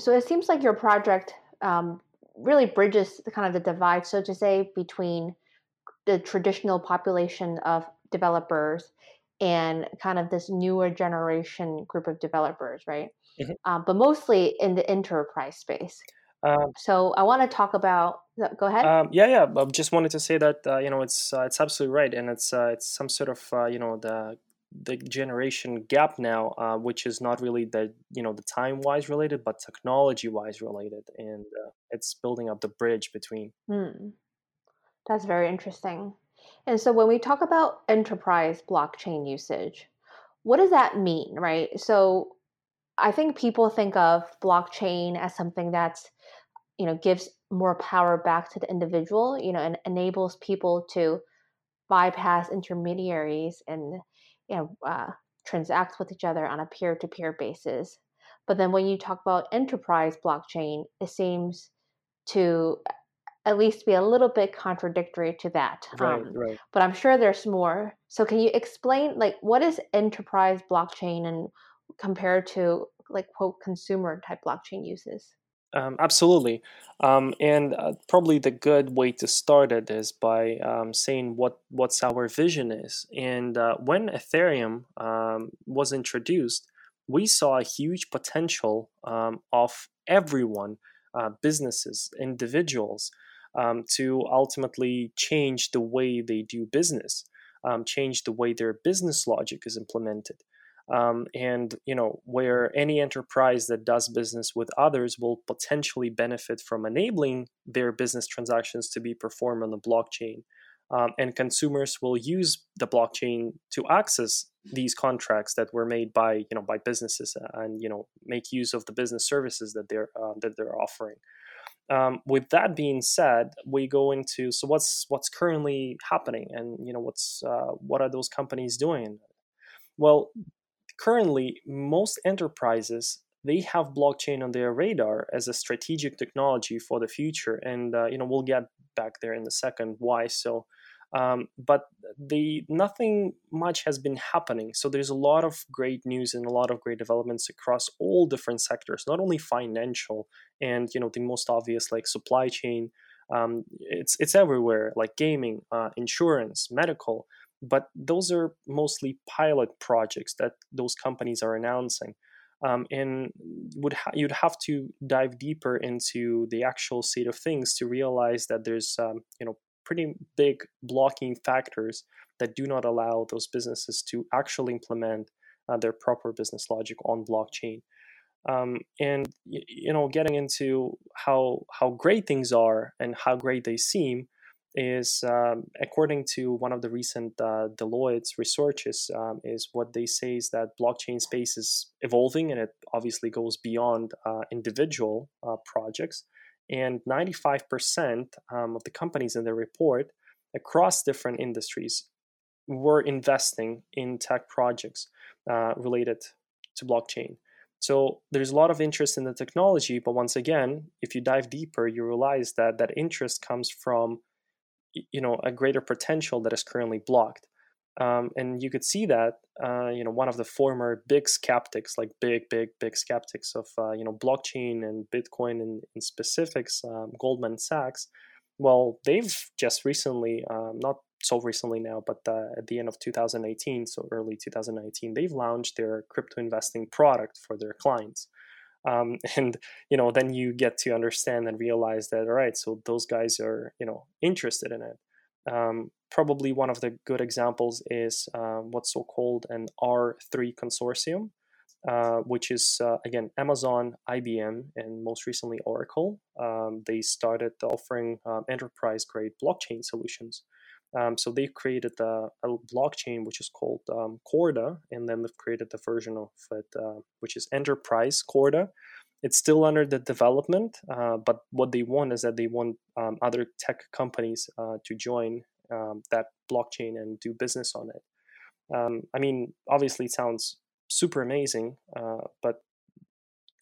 so it seems like your project um, really bridges the kind of the divide, so to say, between the traditional population of developers and kind of this newer generation group of developers, right? Mm-hmm. Um, but mostly in the enterprise space. Um, so I want to talk about. Go ahead. Um, yeah, yeah. I just wanted to say that uh, you know it's uh, it's absolutely right, and it's uh, it's some sort of uh, you know the the generation gap now, uh, which is not really the you know the time wise related, but technology wise related, and uh, it's building up the bridge between. Hmm. That's very interesting. And so when we talk about enterprise blockchain usage, what does that mean, right? So I think people think of blockchain as something that's you know gives more power back to the individual, you know, and enables people to bypass intermediaries and you know uh, transact with each other on a peer-to-peer basis. But then when you talk about enterprise blockchain, it seems to at least be a little bit contradictory to that. Right, um, right. But I'm sure there's more. So can you explain like what is enterprise blockchain and compared to like quote consumer type blockchain uses? Um, absolutely, um, and uh, probably the good way to start it is by um, saying what what's our vision is. And uh, when Ethereum um, was introduced, we saw a huge potential um, of everyone, uh, businesses, individuals, um, to ultimately change the way they do business, change the way their business logic is implemented. Um, and you know where any enterprise that does business with others will potentially benefit from enabling their business transactions to be performed on the blockchain um, and consumers will use the blockchain to access these contracts that were made by you know by businesses and you know make use of the business services that they're uh, that they're offering um, with that being said, we go into so what's what's currently happening, and you know what's uh, what are those companies doing? Well, currently most enterprises they have blockchain on their radar as a strategic technology for the future and uh, you know we'll get back there in a second why so. Um, but the nothing much has been happening. So there's a lot of great news and a lot of great developments across all different sectors not only financial and you know the most obvious like supply chain. Um, it's it's everywhere like gaming uh, insurance medical but those are mostly pilot projects that those companies are announcing. Um, and would ha- you'd have to dive deeper into the actual state of things to realize that there's um, you know pretty big blocking factors that do not allow those businesses to actually implement uh, their proper business logic on blockchain. Um, and you know, getting into how how great things are and how great they seem, is um, according to one of the recent uh, Deloitte's researches um, is what they say is that blockchain space is evolving and it obviously goes beyond uh, individual uh, projects. And 95% um, of the companies in the report across different industries were investing in tech projects uh, related to blockchain. So there's a lot of interest in the technology but once again if you dive deeper you realize that that interest comes from you know a greater potential that is currently blocked. Um, and you could see that uh, you know one of the former big skeptics like big big big skeptics of uh, you know blockchain and bitcoin in, in specifics um, goldman sachs well they've just recently um, not so recently now but uh, at the end of 2018 so early 2019 they've launched their crypto investing product for their clients um, and you know then you get to understand and realize that all right so those guys are you know interested in it. Um, probably one of the good examples is uh, what's so called an r3 consortium uh, which is uh, again amazon ibm and most recently oracle. Um, they started offering um, enterprise grade blockchain solutions um, so they've created a, a, blockchain which is called um, Corda, and then they've created the version of it uh, which is Enterprise Corda. It's still under the development, uh, but what they want is that they want um, other tech companies uh, to join um, that blockchain and do business on it. Um, I mean, obviously, it sounds super amazing, uh, but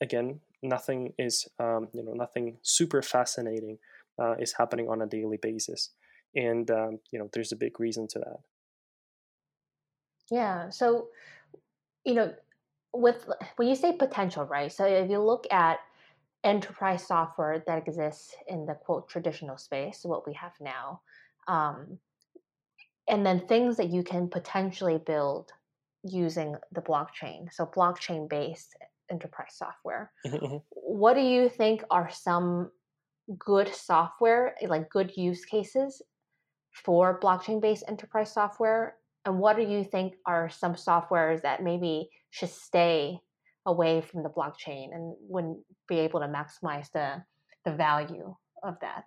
again, nothing is um, you know nothing super fascinating uh, is happening on a daily basis and um, you know there's a big reason to that yeah so you know with when you say potential right so if you look at enterprise software that exists in the quote traditional space, what we have now, um, and then things that you can potentially build using the blockchain. So blockchain based enterprise software. Mhm, mhm. What do you think are some good software, like good use cases for blockchain based enterprise software? And what do you think are some softwares that maybe should stay away from the blockchain and wouldn't be able to maximize the the value of that?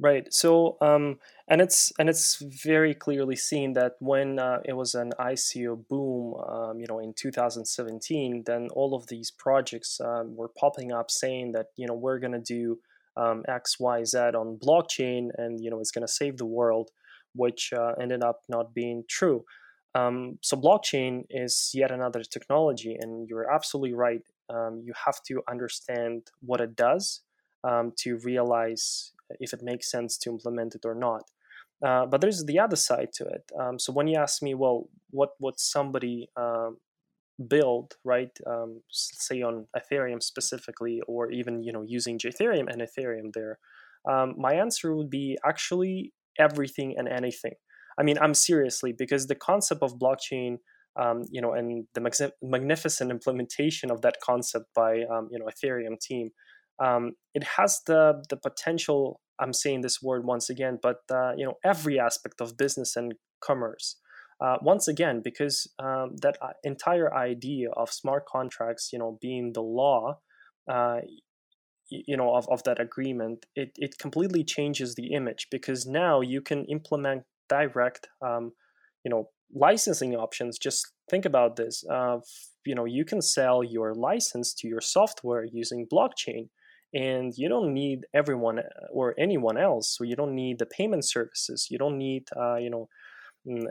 Right. So, um, and it's and it's very clearly seen that when uh, it was an ICO boom, um, you know, in 2017, then all of these projects um, were popping up saying that you know we're going to do um, X, Y, Z on blockchain, and you know it's going to save the world, which uh, ended up not being true. Um, so, blockchain is yet another technology, and you're absolutely right. Um, you have to understand what it does um, to realize if it makes sense to implement it or not. Uh, but there's the other side to it. Um, so when you ask me, well, what would somebody um, build, right? Um, say on Ethereum specifically, or even you know using Ethereum and Ethereum there, um, my answer would be actually everything and anything. I mean, I'm seriously because the concept of blockchain. Um, you know, and the mag- magnificent implementation of that concept by um, you know Ethereum team um, it has the the potential. I'm saying this word once again, but uh, you know every aspect of business and commerce. Uh, once again, because um, that uh, entire idea of smart contracts, you know, being the law, uh, you know, of, of that agreement, it, it completely changes the image because now you can implement direct, um, you know, licensing options. Just think about this. Uh, you know, you can sell your license to your software using blockchain and you don't need everyone uh, or anyone else so you don't need the payment services you don't need uh, you know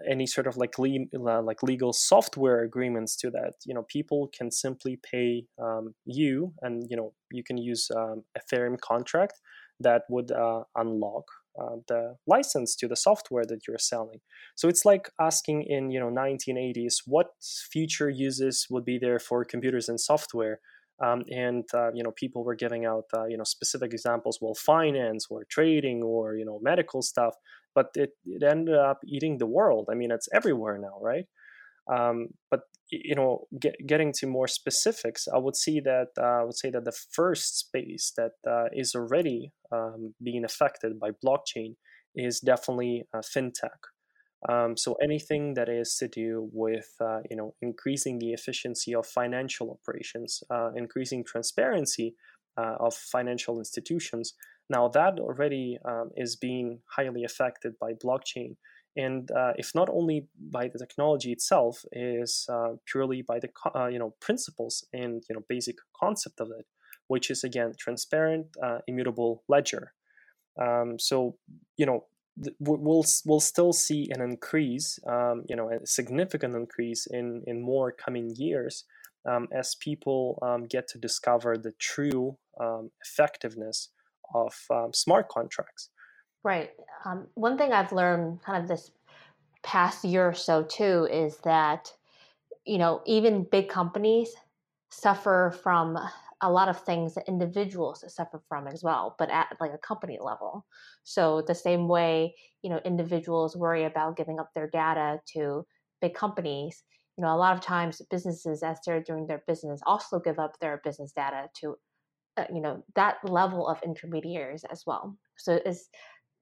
any sort of like le- like legal software agreements to that. You know people can simply pay um, you and you know you can use um, ethereum contract that would uh, unlock uh, the license to the software that you're selling. So it's like asking in you know 1980s what future uses would be there for computers and software um, and uh, you know people were giving out uh, you know specific examples well finance or trading or you know medical stuff but it, it ended up eating the world. I mean it's everywhere now right? Um, but you know get, getting to more specifics i would see that uh, i would say that the first space that uh, is already um, being affected by blockchain is definitely uh, fintech um, so anything that is to do with uh, you know increasing the efficiency of financial operations, uh, increasing transparency uh, of financial institutions, now that already um, is being highly affected by blockchain. And uh, if not only by the technology itself, is uh, purely by the uh, you know principles and you know basic concept of it, which is again transparent, immutable ledger. Um, so you know we'll we'll still see an increase, um, you know, a significant increase in in more coming years um, as people um, get to discover the true um, effectiveness of um, smart contracts. Right. Um, one thing I've learned, kind of this past year or so too, is that you know even big companies suffer from a lot of things that individuals suffer from as well, but at like a company level. So the same way, you know, individuals worry about giving up their data to big companies, you know, a lot of times businesses as they're doing their business also give up their business data to uh, you know, that level of intermediaries as well. So it's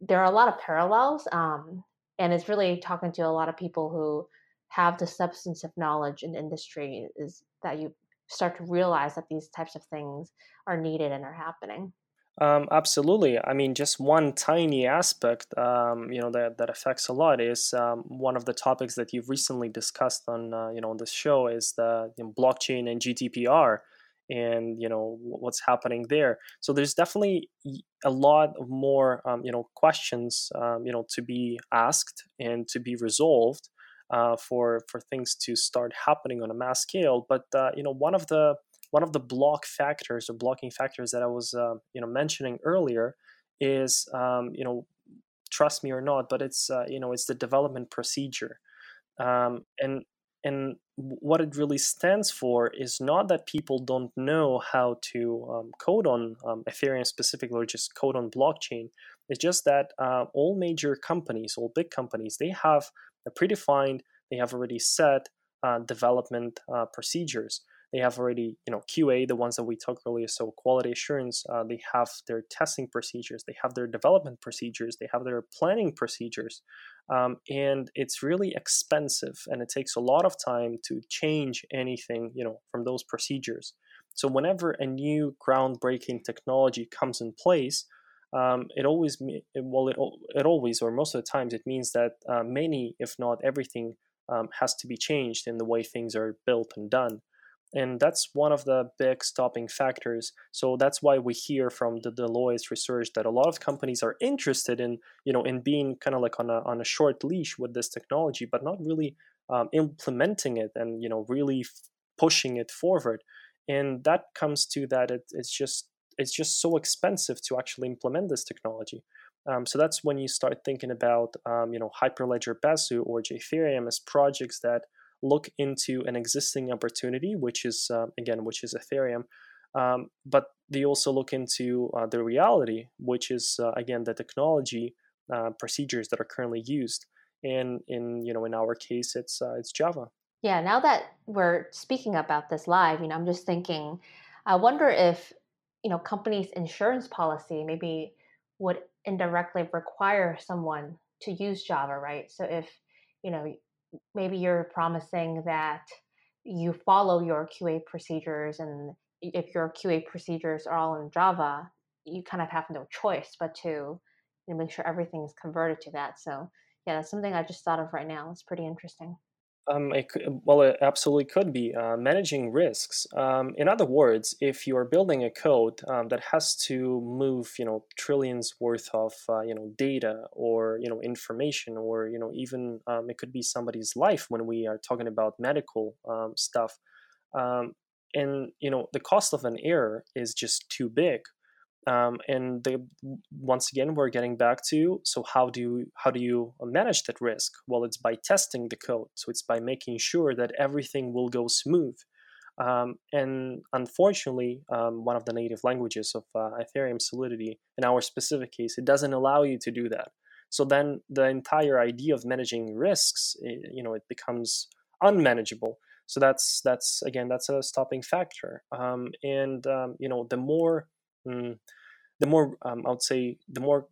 there are a lot of parallels um, and it's really talking to a lot of people who have the substance of knowledge in industry is that you start to realize that these types of things are needed and are happening. Um, absolutely. I mean, just one tiny aspect, um, you know, that, that affects a lot is um, one of the topics that you've recently discussed on, uh, you know, on this show is the you know, blockchain and GDPR and, you know, what's happening there. So there's definitely a lot more, um, you know, questions, um, you know, to be asked and to be resolved uh, for for things to start happening on a mass scale. But uh, you know, one of the one of the block factors or blocking factors that I was uh, you know mentioning earlier is um, you know trust me or not, but it's uh, you know it's the development procedure, um, and and what it really stands for is not that people don't know how to um, code on um, Ethereum specifically or just code on blockchain. It's just that uh, all major companies, all big companies, they have a predefined, they have already set uh, development uh, procedures. They have already, you know, QA, the ones that we talked earlier, so quality assurance. Uh, they have their testing procedures, they have their development procedures, they have their planning procedures, um, and it's really expensive, and it takes a lot of time to change anything, you know, from those procedures. So whenever a new groundbreaking technology comes in place, um, it always well it, it always or most of the times it means that uh, many if not everything um, has to be changed in the way things are built and done. And that's one of the big stopping factors. So that's why we hear from the deloitte research that a lot of companies are interested in you know in being kind of like on a, on a short leash with this technology but not really um, implementing it and you know really f- pushing it forward. And that comes to that it, it's just it's just so expensive to actually implement this technology um, so that's when you start thinking about um, you know hyperledger besu or ethereum as projects that look into an existing opportunity, which is uh, again, which is Ethereum, um, but they also look into uh, the reality, which is uh, again the technology uh, procedures that are currently used. And in you know in our case, it's uh, it's Java. Yeah. Now that we're speaking about this live, you know, I'm just thinking, I wonder if you know companies' insurance policy maybe would indirectly require someone to use Java, right? So if you know maybe you're promising that you follow your QA procedures, and if your QA procedures are all in Java, you kind of have no choice but to you know, make sure everything is converted to that. So yeah, that's something I just thought of right now. It's pretty interesting. Um, it could, well, it absolutely could be uh, managing risks. Um, in other words, if you are building a code um, that has to move, you know, trillions worth of, uh, you know, data or you know information, or you know, even um, it could be somebody's life when we are talking about medical um, stuff, um, and you know, the cost of an error is just too big. Um, and once again, we're getting back to so how do you, how do you manage that risk? Well, it's by testing the code. So it's by making sure that everything will go smooth. Um, and unfortunately, um, one of the native languages of uh, Ethereum Solidity, in our specific case, it doesn't allow you to do that. So then the entire idea of managing risks, eh, you know, it becomes unmanageable. So that's that's again that's a stopping factor. Um, and um, you know, the more mm, the more um, I would say the more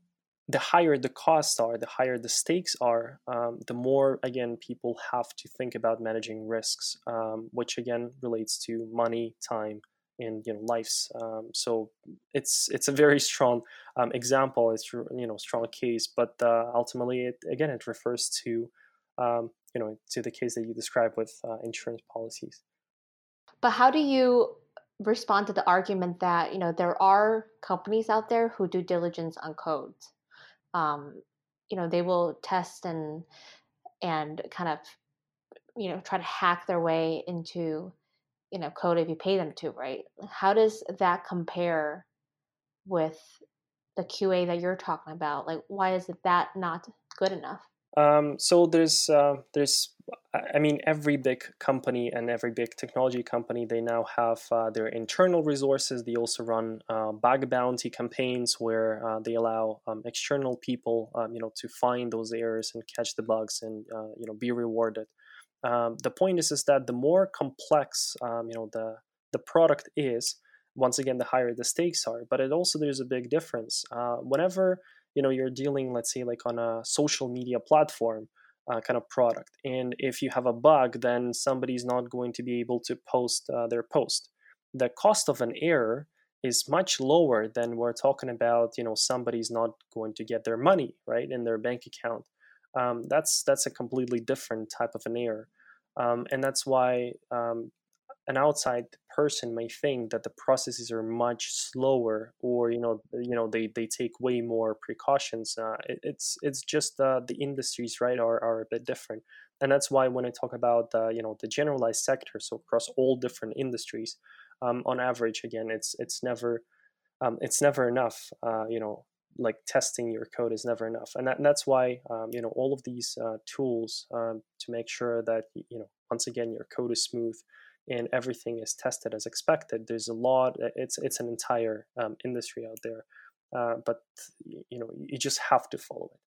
the higher the costs are, the higher the stakes are, um, the more again people have to think about managing risks, um, which again relates to money, time, and you know lives. Um, so it's it's a very strong um, example. It's you know strong case, but uh, ultimately it again it refers to you know to the case that you described with uh, insurance policies. But how do you respond to the argument that you know there are companies out there who do diligence on codes. Um, you know, they will test and and kind of you know try to hack their way into you know code if you pay them to, right? How does that compare with the QA that you're talking about? Like, why is that not good enough? Um, so there's uh, there's I mean every big company and every big technology company they now have uh, their internal resources. They also run uh, bug bounty campaigns where uh, they allow um, external people um, you know to find those errors and catch the bugs and uh, you know be rewarded. Um, the point is is that the more complex um, you know the the product is, once again the higher the stakes are. But it also there's a big difference. Uh, whenever you know you're dealing let's say like on a social media platform uh, kind of product and if you have a bug then somebody's not going to be able to post uh, their post. The cost of an error is much lower than we're talking about you know somebody's not going to get their money right in their bank account. Um, that's that's a completely different type of an error. Um, and that's why um, an outside person may think that the processes are much slower or you know you know they, they take way more precautions uh, it, it's it's just uh, the industries right are, are a bit different. And that's why when i talk about uh, you know the generalized sector so across all different industries um, on average again it's it's never um, it's never enough uh, you know like testing your code is never enough. And, that, and that's why um, you know all of these uh, tools um, to make sure that you know once again your code is smooth and everything is tested as expected. There's a lot it's it's an entire um, industry out there uh, but you know you just have to follow it